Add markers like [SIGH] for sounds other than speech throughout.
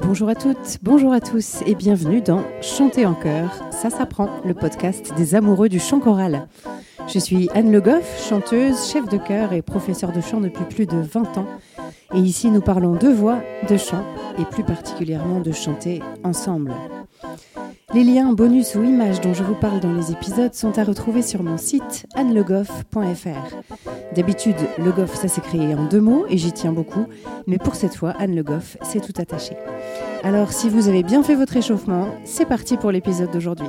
Bonjour à toutes, bonjour à tous et bienvenue dans Chanter en chœur, ça s'apprend, le podcast des amoureux du chant choral. Je suis Anne Le Goff, chanteuse, chef de chœur et professeure de chant depuis plus de 20 ans. Et ici, nous parlons de voix, de chant et plus particulièrement de chanter ensemble. Les liens, bonus ou images dont je vous parle dans les épisodes sont à retrouver sur mon site annelegoff.fr. D'habitude, Le Goff, ça s'écrit en deux mots et j'y tiens beaucoup, mais pour cette fois, Anne Le Goff, c'est tout attaché. Alors, si vous avez bien fait votre échauffement, c'est parti pour l'épisode d'aujourd'hui.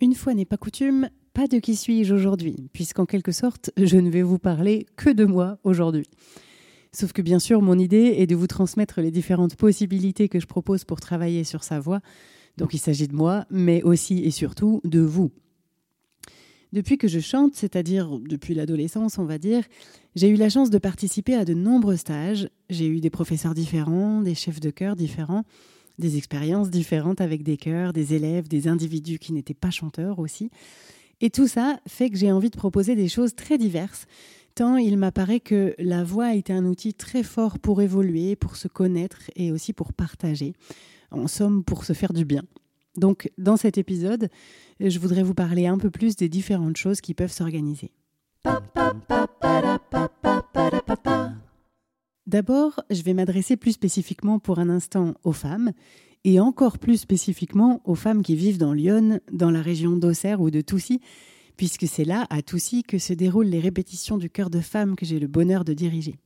Une fois n'est pas coutume, pas de qui suis-je aujourd'hui, puisqu'en quelque sorte, [LAUGHS] je ne vais vous parler que de moi aujourd'hui. Sauf que bien sûr, mon idée est de vous transmettre les différentes possibilités que je propose pour travailler sur sa voix. Donc il s'agit de moi, mais aussi et surtout de vous. Depuis que je chante, c'est-à-dire depuis l'adolescence, on va dire, j'ai eu la chance de participer à de nombreux stages. J'ai eu des professeurs différents, des chefs de chœur différents, des expériences différentes avec des chœurs, des élèves, des individus qui n'étaient pas chanteurs aussi. Et tout ça fait que j'ai envie de proposer des choses très diverses, tant il m'apparaît que la voix a été un outil très fort pour évoluer, pour se connaître et aussi pour partager, en somme pour se faire du bien. Donc dans cet épisode, je voudrais vous parler un peu plus des différentes choses qui peuvent s'organiser. D'abord, je vais m'adresser plus spécifiquement pour un instant aux femmes et encore plus spécifiquement aux femmes qui vivent dans Lyon, dans la région d'Auxerre ou de Toussy, puisque c'est là, à Toussy, que se déroulent les répétitions du chœur de femmes que j'ai le bonheur de diriger.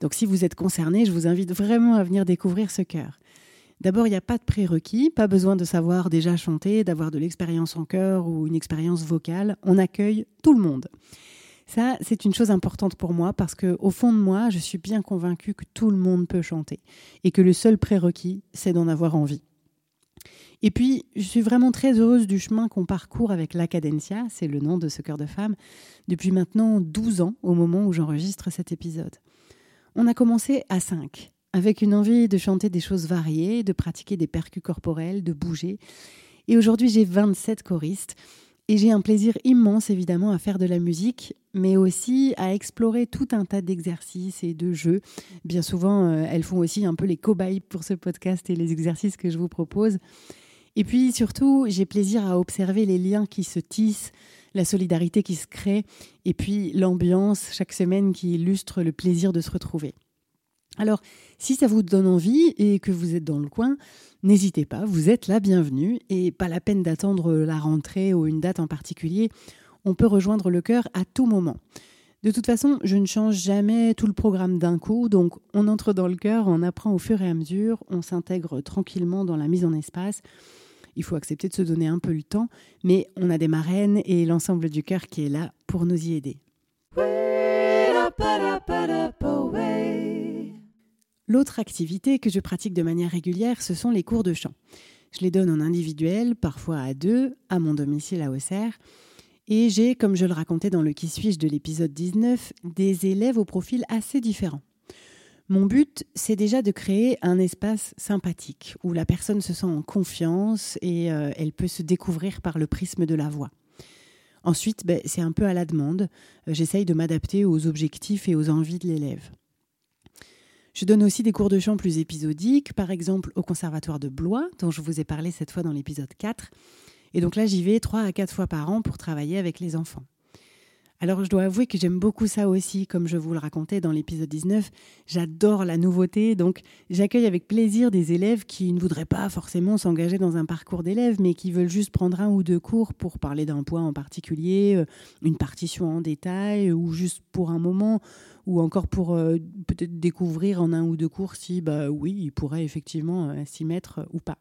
Donc si vous êtes concerné, je vous invite vraiment à venir découvrir ce chœur. D'abord, il n'y a pas de prérequis, pas besoin de savoir déjà chanter, d'avoir de l'expérience en chœur ou une expérience vocale. On accueille tout le monde. Ça, c'est une chose importante pour moi parce que au fond de moi, je suis bien convaincue que tout le monde peut chanter et que le seul prérequis, c'est d'en avoir envie. Et puis, je suis vraiment très heureuse du chemin qu'on parcourt avec l'Acadencia, c'est le nom de ce cœur de femme, depuis maintenant 12 ans au moment où j'enregistre cet épisode. On a commencé à 5, avec une envie de chanter des choses variées, de pratiquer des percus corporels, de bouger. Et aujourd'hui, j'ai 27 choristes et j'ai un plaisir immense évidemment à faire de la musique, mais aussi à explorer tout un tas d'exercices et de jeux. Bien souvent, euh, elles font aussi un peu les cobayes pour ce podcast et les exercices que je vous propose. Et puis surtout, j'ai plaisir à observer les liens qui se tissent, la solidarité qui se crée, et puis l'ambiance chaque semaine qui illustre le plaisir de se retrouver. Alors, si ça vous donne envie et que vous êtes dans le coin, n'hésitez pas, vous êtes la bienvenue et pas la peine d'attendre la rentrée ou une date en particulier. On peut rejoindre le cœur à tout moment. De toute façon, je ne change jamais tout le programme d'un coup, donc on entre dans le cœur, on apprend au fur et à mesure, on s'intègre tranquillement dans la mise en espace. Il faut accepter de se donner un peu le temps, mais on a des marraines et l'ensemble du cœur qui est là pour nous y aider. L'autre activité que je pratique de manière régulière, ce sont les cours de chant. Je les donne en individuel, parfois à deux, à mon domicile à Auxerre. Et j'ai, comme je le racontais dans le Qui suis-je de l'épisode 19, des élèves au profil assez différents. Mon but, c'est déjà de créer un espace sympathique où la personne se sent en confiance et euh, elle peut se découvrir par le prisme de la voix. Ensuite, ben, c'est un peu à la demande. J'essaye de m'adapter aux objectifs et aux envies de l'élève. Je donne aussi des cours de chant plus épisodiques, par exemple au Conservatoire de Blois, dont je vous ai parlé cette fois dans l'épisode 4. Et donc là, j'y vais trois à quatre fois par an pour travailler avec les enfants. Alors je dois avouer que j'aime beaucoup ça aussi, comme je vous le racontais dans l'épisode 19. J'adore la nouveauté, donc j'accueille avec plaisir des élèves qui ne voudraient pas forcément s'engager dans un parcours d'élèves, mais qui veulent juste prendre un ou deux cours pour parler d'un point en particulier, euh, une partition en détail, ou juste pour un moment ou encore pour euh, peut-être découvrir en un ou deux cours si, bah oui, ils pourraient effectivement euh, s'y mettre ou pas.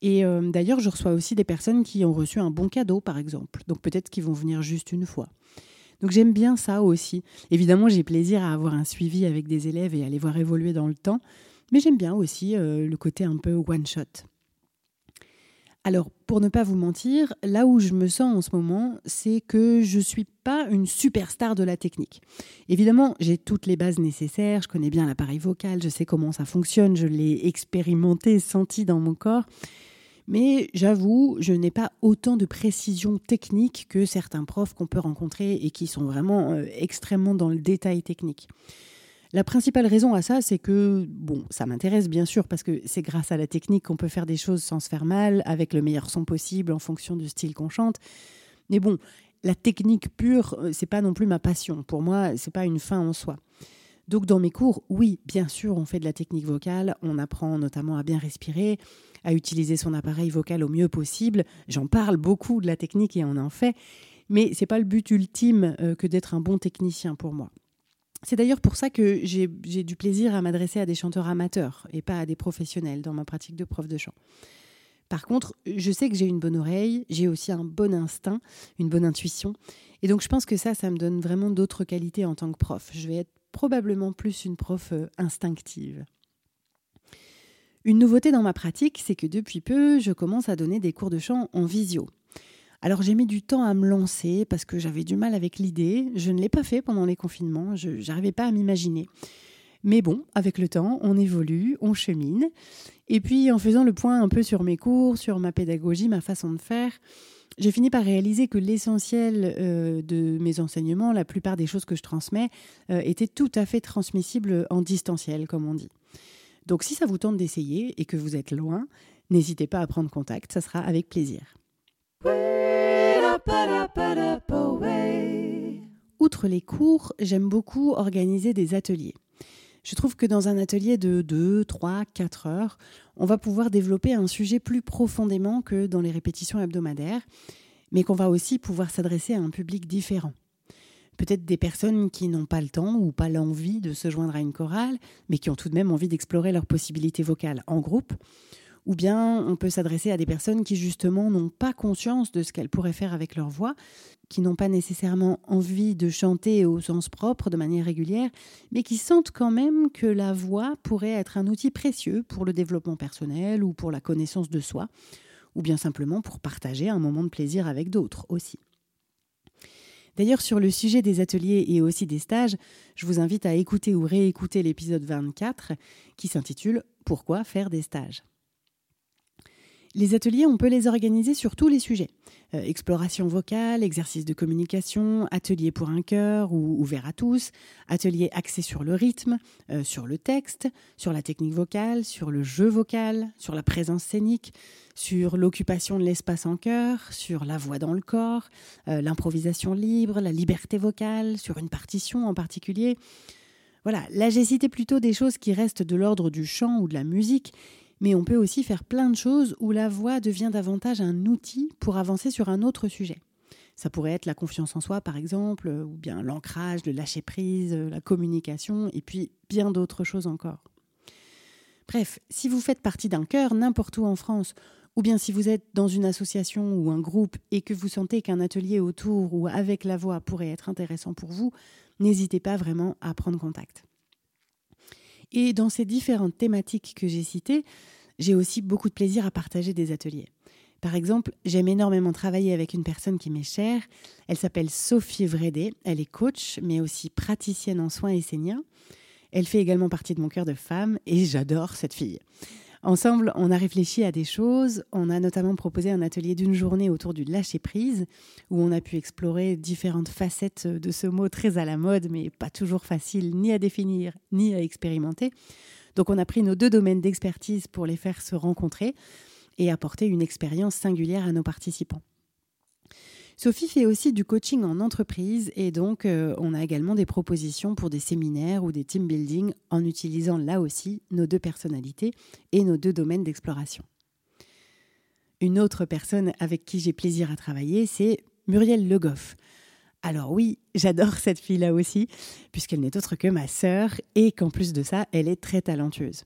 Et d'ailleurs, je reçois aussi des personnes qui ont reçu un bon cadeau, par exemple. Donc peut-être qu'ils vont venir juste une fois. Donc j'aime bien ça aussi. Évidemment, j'ai plaisir à avoir un suivi avec des élèves et à les voir évoluer dans le temps. Mais j'aime bien aussi le côté un peu one-shot. Alors, pour ne pas vous mentir, là où je me sens en ce moment, c'est que je ne suis pas une superstar de la technique. Évidemment, j'ai toutes les bases nécessaires, je connais bien l'appareil vocal, je sais comment ça fonctionne, je l'ai expérimenté, senti dans mon corps. Mais j'avoue, je n'ai pas autant de précision technique que certains profs qu'on peut rencontrer et qui sont vraiment euh, extrêmement dans le détail technique. La principale raison à ça, c'est que, bon, ça m'intéresse bien sûr parce que c'est grâce à la technique qu'on peut faire des choses sans se faire mal, avec le meilleur son possible en fonction du style qu'on chante. Mais bon, la technique pure, euh, c'est pas non plus ma passion. Pour moi, c'est pas une fin en soi. Donc dans mes cours, oui, bien sûr, on fait de la technique vocale, on apprend notamment à bien respirer, à utiliser son appareil vocal au mieux possible. J'en parle beaucoup de la technique et on en fait, mais c'est pas le but ultime euh, que d'être un bon technicien pour moi. C'est d'ailleurs pour ça que j'ai du plaisir à m'adresser à des chanteurs amateurs et pas à des professionnels dans ma pratique de prof de chant. Par contre, je sais que j'ai une bonne oreille, j'ai aussi un bon instinct, une bonne intuition. Et donc je pense que ça, ça me donne vraiment d'autres qualités en tant que prof. Je vais être probablement plus une prof euh, instinctive. Une nouveauté dans ma pratique, c'est que depuis peu, je commence à donner des cours de chant en visio. Alors j'ai mis du temps à me lancer parce que j'avais du mal avec l'idée. Je ne l'ai pas fait pendant les confinements, je n'arrivais pas à m'imaginer. Mais bon, avec le temps, on évolue, on chemine. Et puis en faisant le point un peu sur mes cours, sur ma pédagogie, ma façon de faire, j'ai fini par réaliser que l'essentiel euh, de mes enseignements, la plupart des choses que je transmets, euh, étaient tout à fait transmissibles en distanciel, comme on dit. Donc si ça vous tente d'essayer et que vous êtes loin, n'hésitez pas à prendre contact, ça sera avec plaisir. Outre les cours, j'aime beaucoup organiser des ateliers. Je trouve que dans un atelier de 2, 3, 4 heures, on va pouvoir développer un sujet plus profondément que dans les répétitions hebdomadaires, mais qu'on va aussi pouvoir s'adresser à un public différent. Peut-être des personnes qui n'ont pas le temps ou pas l'envie de se joindre à une chorale, mais qui ont tout de même envie d'explorer leurs possibilités vocales en groupe, ou bien on peut s'adresser à des personnes qui justement n'ont pas conscience de ce qu'elles pourraient faire avec leur voix, qui n'ont pas nécessairement envie de chanter au sens propre de manière régulière, mais qui sentent quand même que la voix pourrait être un outil précieux pour le développement personnel ou pour la connaissance de soi, ou bien simplement pour partager un moment de plaisir avec d'autres aussi. D'ailleurs, sur le sujet des ateliers et aussi des stages, je vous invite à écouter ou réécouter l'épisode 24 qui s'intitule Pourquoi faire des stages? Les ateliers, on peut les organiser sur tous les sujets. Euh, exploration vocale, exercice de communication, atelier pour un chœur ou ouvert à tous, atelier axé sur le rythme, euh, sur le texte, sur la technique vocale, sur le jeu vocal, sur la présence scénique, sur l'occupation de l'espace en chœur, sur la voix dans le corps, euh, l'improvisation libre, la liberté vocale, sur une partition en particulier. Voilà, là j'ai cité plutôt des choses qui restent de l'ordre du chant ou de la musique mais on peut aussi faire plein de choses où la voix devient davantage un outil pour avancer sur un autre sujet. Ça pourrait être la confiance en soi, par exemple, ou bien l'ancrage, le lâcher prise, la communication, et puis bien d'autres choses encore. Bref, si vous faites partie d'un chœur n'importe où en France, ou bien si vous êtes dans une association ou un groupe et que vous sentez qu'un atelier autour ou avec la voix pourrait être intéressant pour vous, n'hésitez pas vraiment à prendre contact. Et dans ces différentes thématiques que j'ai citées, j'ai aussi beaucoup de plaisir à partager des ateliers. Par exemple, j'aime énormément travailler avec une personne qui m'est chère. Elle s'appelle Sophie Vredé. Elle est coach, mais aussi praticienne en soins esséniens. Elle fait également partie de mon cœur de femme et j'adore cette fille. Ensemble, on a réfléchi à des choses. On a notamment proposé un atelier d'une journée autour du lâcher-prise, où on a pu explorer différentes facettes de ce mot très à la mode, mais pas toujours facile ni à définir ni à expérimenter. Donc on a pris nos deux domaines d'expertise pour les faire se rencontrer et apporter une expérience singulière à nos participants. Sophie fait aussi du coaching en entreprise et donc euh, on a également des propositions pour des séminaires ou des team building en utilisant là aussi nos deux personnalités et nos deux domaines d'exploration. Une autre personne avec qui j'ai plaisir à travailler, c'est Muriel Le Goff. Alors oui, j'adore [LAUGHS] cette fille-là aussi, puisqu'elle n'est autre que ma sœur et qu'en plus de ça, elle est très talentueuse.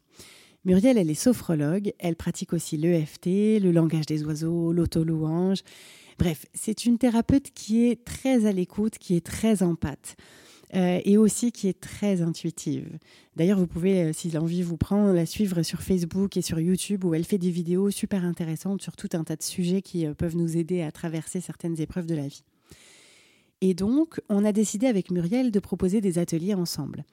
Muriel, elle est sophrologue, elle pratique aussi l'EFT, le langage des oiseaux, l'auto-louange, Bref, c'est une thérapeute qui est très à l'écoute, qui est très empathe. euh, et aussi qui est très intuitive. D'ailleurs, vous pouvez, euh, si l'envie vous prend, la suivre sur Facebook et sur YouTube où elle fait des vidéos super intéressantes sur tout un tas de sujets qui euh, peuvent nous aider à traverser certaines épreuves de la vie. Et donc, on a décidé avec Muriel de proposer des ateliers ensemble.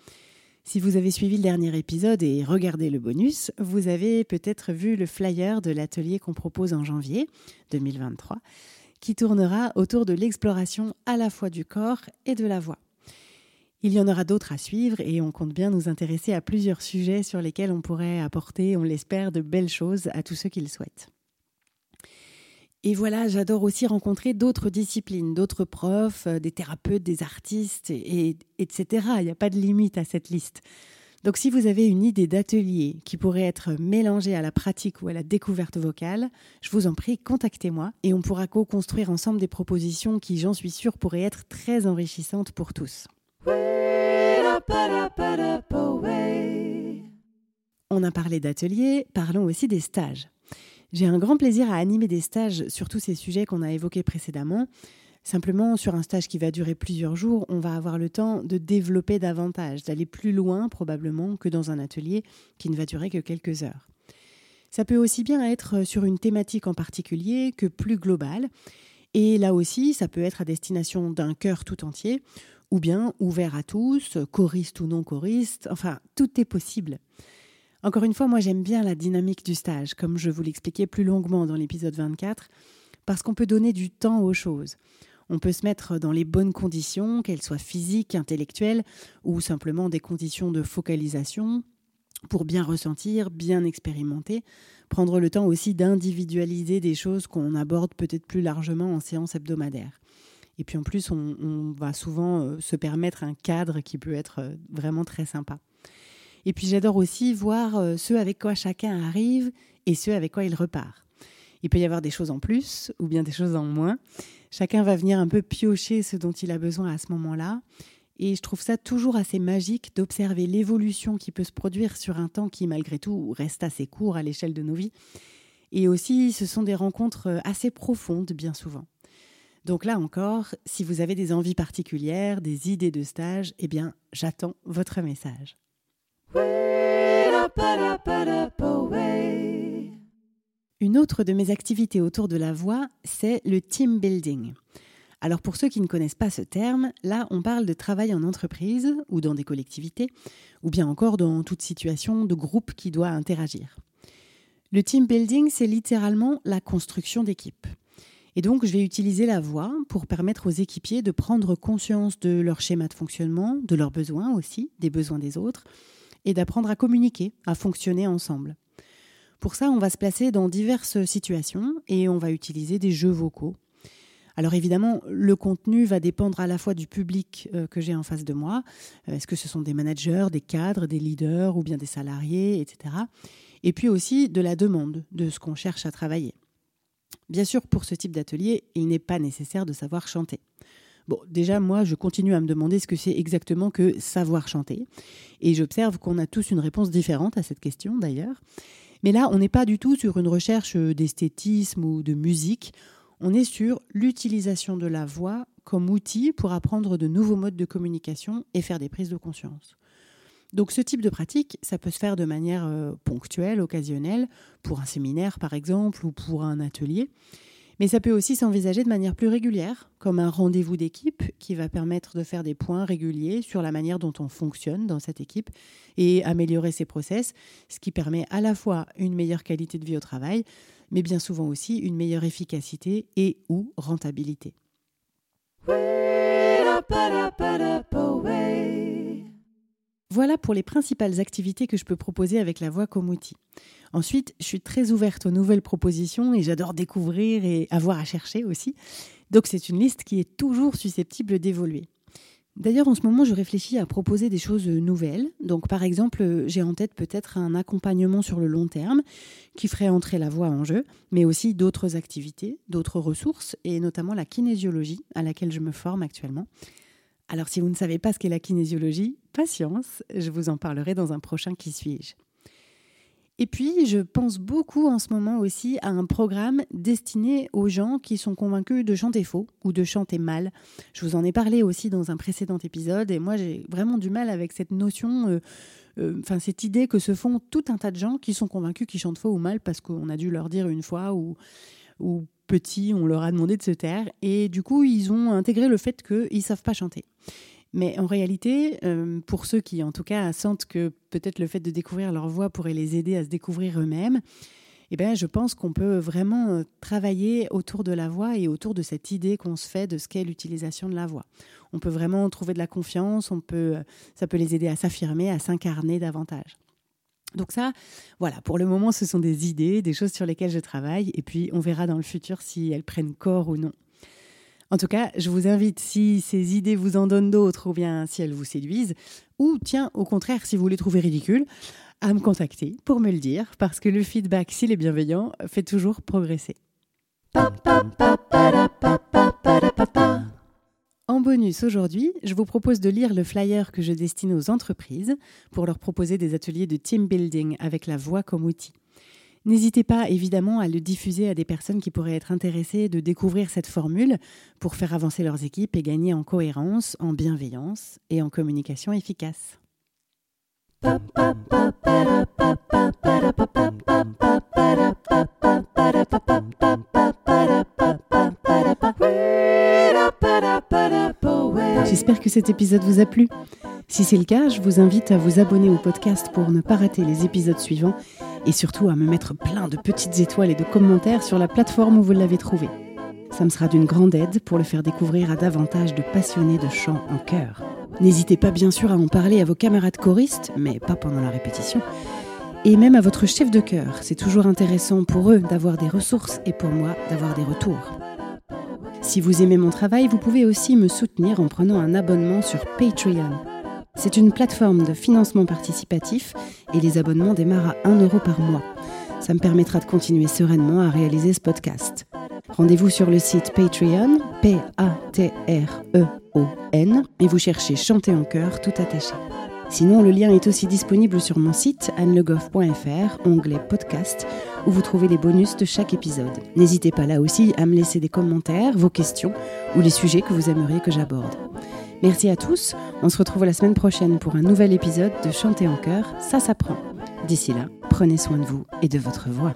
Si vous avez suivi le dernier épisode et regardé le bonus, vous avez peut-être vu le flyer de l'atelier qu'on propose en janvier 2023, qui tournera autour de l'exploration à la fois du corps et de la voix. Il y en aura d'autres à suivre et on compte bien nous intéresser à plusieurs sujets sur lesquels on pourrait apporter, on l'espère, de belles choses à tous ceux qui le souhaitent. Et voilà, j'adore aussi rencontrer d'autres disciplines, d'autres profs, euh, des thérapeutes, des artistes, et, etc. Il n'y a pas de limite à cette liste. Donc si vous avez une idée d'atelier qui pourrait être mélangée à la pratique ou à la découverte vocale, je vous en prie, contactez-moi et on pourra co-construire ensemble des propositions qui, j'en suis sûre, pourraient être très enrichissantes pour tous. On a parlé d'ateliers, parlons aussi des stages. J'ai un grand plaisir à animer des stages sur tous ces sujets qu'on a évoqués précédemment. Simplement, sur un stage qui va durer plusieurs jours, on va avoir le temps de développer davantage, d'aller plus loin probablement que dans un atelier qui ne va durer que quelques heures. Ça peut aussi bien être sur une thématique en particulier que plus globale. Et là aussi, ça peut être à destination d'un cœur tout entier, ou bien ouvert à tous, choriste ou non choriste, enfin, tout est possible. Encore une fois, moi j'aime bien la dynamique du stage, comme je vous l'expliquais plus longuement dans l'épisode 24, parce qu'on peut donner du temps aux choses. On peut se mettre dans les bonnes conditions, qu'elles soient physiques, intellectuelles, ou simplement des conditions de focalisation, pour bien ressentir, bien expérimenter, prendre le temps aussi d'individualiser des choses qu'on aborde peut-être plus largement en séance hebdomadaire. Et puis en plus, on, va souvent euh, se permettre un cadre qui peut être euh, vraiment très sympa. Et puis j'adore aussi voir euh, ceux avec quoi chacun arrive et ceux avec quoi il repart. Il peut y avoir des choses en plus ou bien des choses en moins. Chacun va venir un peu piocher ce dont il a besoin à ce moment-là. Et je trouve ça toujours assez magique d'observer l'évolution qui peut se produire sur un temps qui, malgré tout, reste assez court à l'échelle de nos vies. Et aussi, ce sont des rencontres euh, assez profondes, bien souvent. Donc là encore, si vous avez des envies particulières, des idées de stage, eh bien, j'attends votre message. Une autre de mes activités autour de la voix, c'est le team building. Alors pour ceux qui ne connaissent pas ce terme, là on parle de travail en entreprise ou dans des collectivités, ou bien encore dans toute situation de groupe qui doit interagir. Le team building, c'est littéralement la construction d'équipe. Et donc, je vais utiliser la voix pour permettre aux équipiers de prendre conscience de leur schéma de fonctionnement, de leurs besoins aussi, des besoins des autres, et d'apprendre à communiquer, à fonctionner ensemble. Pour ça, on va se placer dans diverses situations et on va utiliser des jeux vocaux. Alors évidemment, le contenu va dépendre à la fois du public euh, que j'ai en face de moi. Euh, est-ce que ce sont des managers, des cadres, des leaders ou bien des salariés, etc. Et puis aussi de la demande, de ce qu'on cherche à travailler. Bien sûr, pour ce type d'atelier, il n'est pas nécessaire de savoir chanter. Bon, déjà, moi, je continue à me demander ce que c'est exactement que savoir chanter. Et j'observe qu'on a tous une réponse différente à cette question, d'ailleurs. Mais là, on n'est pas du tout sur une recherche d'esthétisme ou de musique. On est sur l'utilisation de la voix comme outil pour apprendre de nouveaux modes de communication et faire des prises de conscience. Donc ce type de pratique, ça peut se faire de manière euh, ponctuelle, occasionnelle, pour un séminaire par exemple, ou pour un atelier. Mais ça peut aussi s'envisager de manière plus régulière, comme un rendez-vous d'équipe qui va permettre de faire des points réguliers sur la manière dont on fonctionne dans cette équipe et améliorer ses process, ce qui permet à la fois une meilleure qualité de vie au travail, mais bien souvent aussi une meilleure efficacité et ou rentabilité. Voilà pour les principales activités que je peux proposer avec la voix comme outil. Ensuite, je suis très ouverte aux nouvelles propositions et j'adore découvrir et avoir à chercher aussi. Donc c'est une liste qui est toujours susceptible d'évoluer. D'ailleurs, en ce moment, je réfléchis à proposer des choses nouvelles. Donc, par exemple, j'ai en tête peut-être un accompagnement sur le long terme qui ferait entrer la voix en jeu, mais aussi d'autres activités, d'autres ressources, et notamment la kinésiologie à laquelle je me forme actuellement. Alors si vous ne savez pas ce qu'est la kinésiologie, patience, je vous en parlerai dans un prochain Qui suis-je? Et puis, je pense beaucoup en ce moment aussi à un programme destiné aux gens qui sont convaincus de chanter faux ou de chanter mal. Je vous en ai parlé aussi dans un précédent épisode et moi j'ai vraiment du mal avec cette notion, euh, euh, enfin cette idée que se font tout un tas de gens qui sont convaincus qu'ils chantent faux ou mal parce qu'on a dû leur dire une fois ou, ou petit, on leur a demandé de se taire et du coup ils ont intégré le fait qu'ils ne savent pas chanter. Mais en réalité, euh, pour ceux qui en tout cas sentent que peut-être le fait de découvrir leur voix pourrait les aider à se découvrir eux-mêmes, eh bien, je pense qu'on peut vraiment euh, travailler autour de la voix et autour de cette idée qu'on se fait de ce qu'est l'utilisation de la voix. On peut vraiment trouver de la confiance, on peut, euh, ça peut les aider à s'affirmer, à s'incarner davantage. Donc ça, voilà, pour le moment, ce sont des idées, des choses sur lesquelles je travaille, et puis on verra dans le futur si elles prennent corps ou non. En tout cas, je vous invite, si ces idées vous en donnent d'autres ou bien si elles vous séduisent, ou tiens, au contraire, si vous les trouvez ridicules, à me contacter pour me le dire, parce que le feedback, s'il est bienveillant, fait toujours progresser. En bonus aujourd'hui, je vous propose de lire le flyer que je destine aux entreprises pour leur proposer des ateliers de team building avec la voix comme outil. N'hésitez pas évidemment à le diffuser à des personnes qui pourraient être intéressées de découvrir cette formule pour faire avancer leurs équipes et gagner en cohérence, en bienveillance et en communication efficace. J'espère que cet épisode vous a plu. Si c'est le cas, je vous invite à vous abonner au podcast pour ne pas rater les épisodes suivants et surtout à me mettre plein de petites étoiles et de commentaires sur la plateforme où vous l'avez trouvé. Ça me sera d'une grande aide pour le faire découvrir à davantage de passionnés de chant en chœur. N'hésitez pas bien sûr à en parler à vos camarades choristes, mais pas pendant la répétition, et même à votre chef de chœur. C'est toujours intéressant pour eux d'avoir des ressources et pour moi d'avoir des retours. Si vous aimez mon travail, vous pouvez aussi me soutenir en prenant un abonnement sur Patreon. C'est une plateforme de financement participatif et les abonnements démarrent à 1 euro par mois. Ça me permettra de continuer sereinement à réaliser ce podcast. Rendez-vous sur le site Patreon, P-A-T-R-E-O-N, et vous cherchez Chanter en chœur tout attaché. Sinon, le lien est aussi disponible sur mon site annelegoff.fr, onglet podcast, où vous trouvez les bonus de chaque épisode. N'hésitez pas là aussi à me laisser des commentaires, vos questions ou les sujets que vous aimeriez que j'aborde. Merci à tous, on se retrouve la semaine prochaine pour un nouvel épisode de Chanter en chœur, ça s'apprend. D'ici là, prenez soin de vous et de votre voix.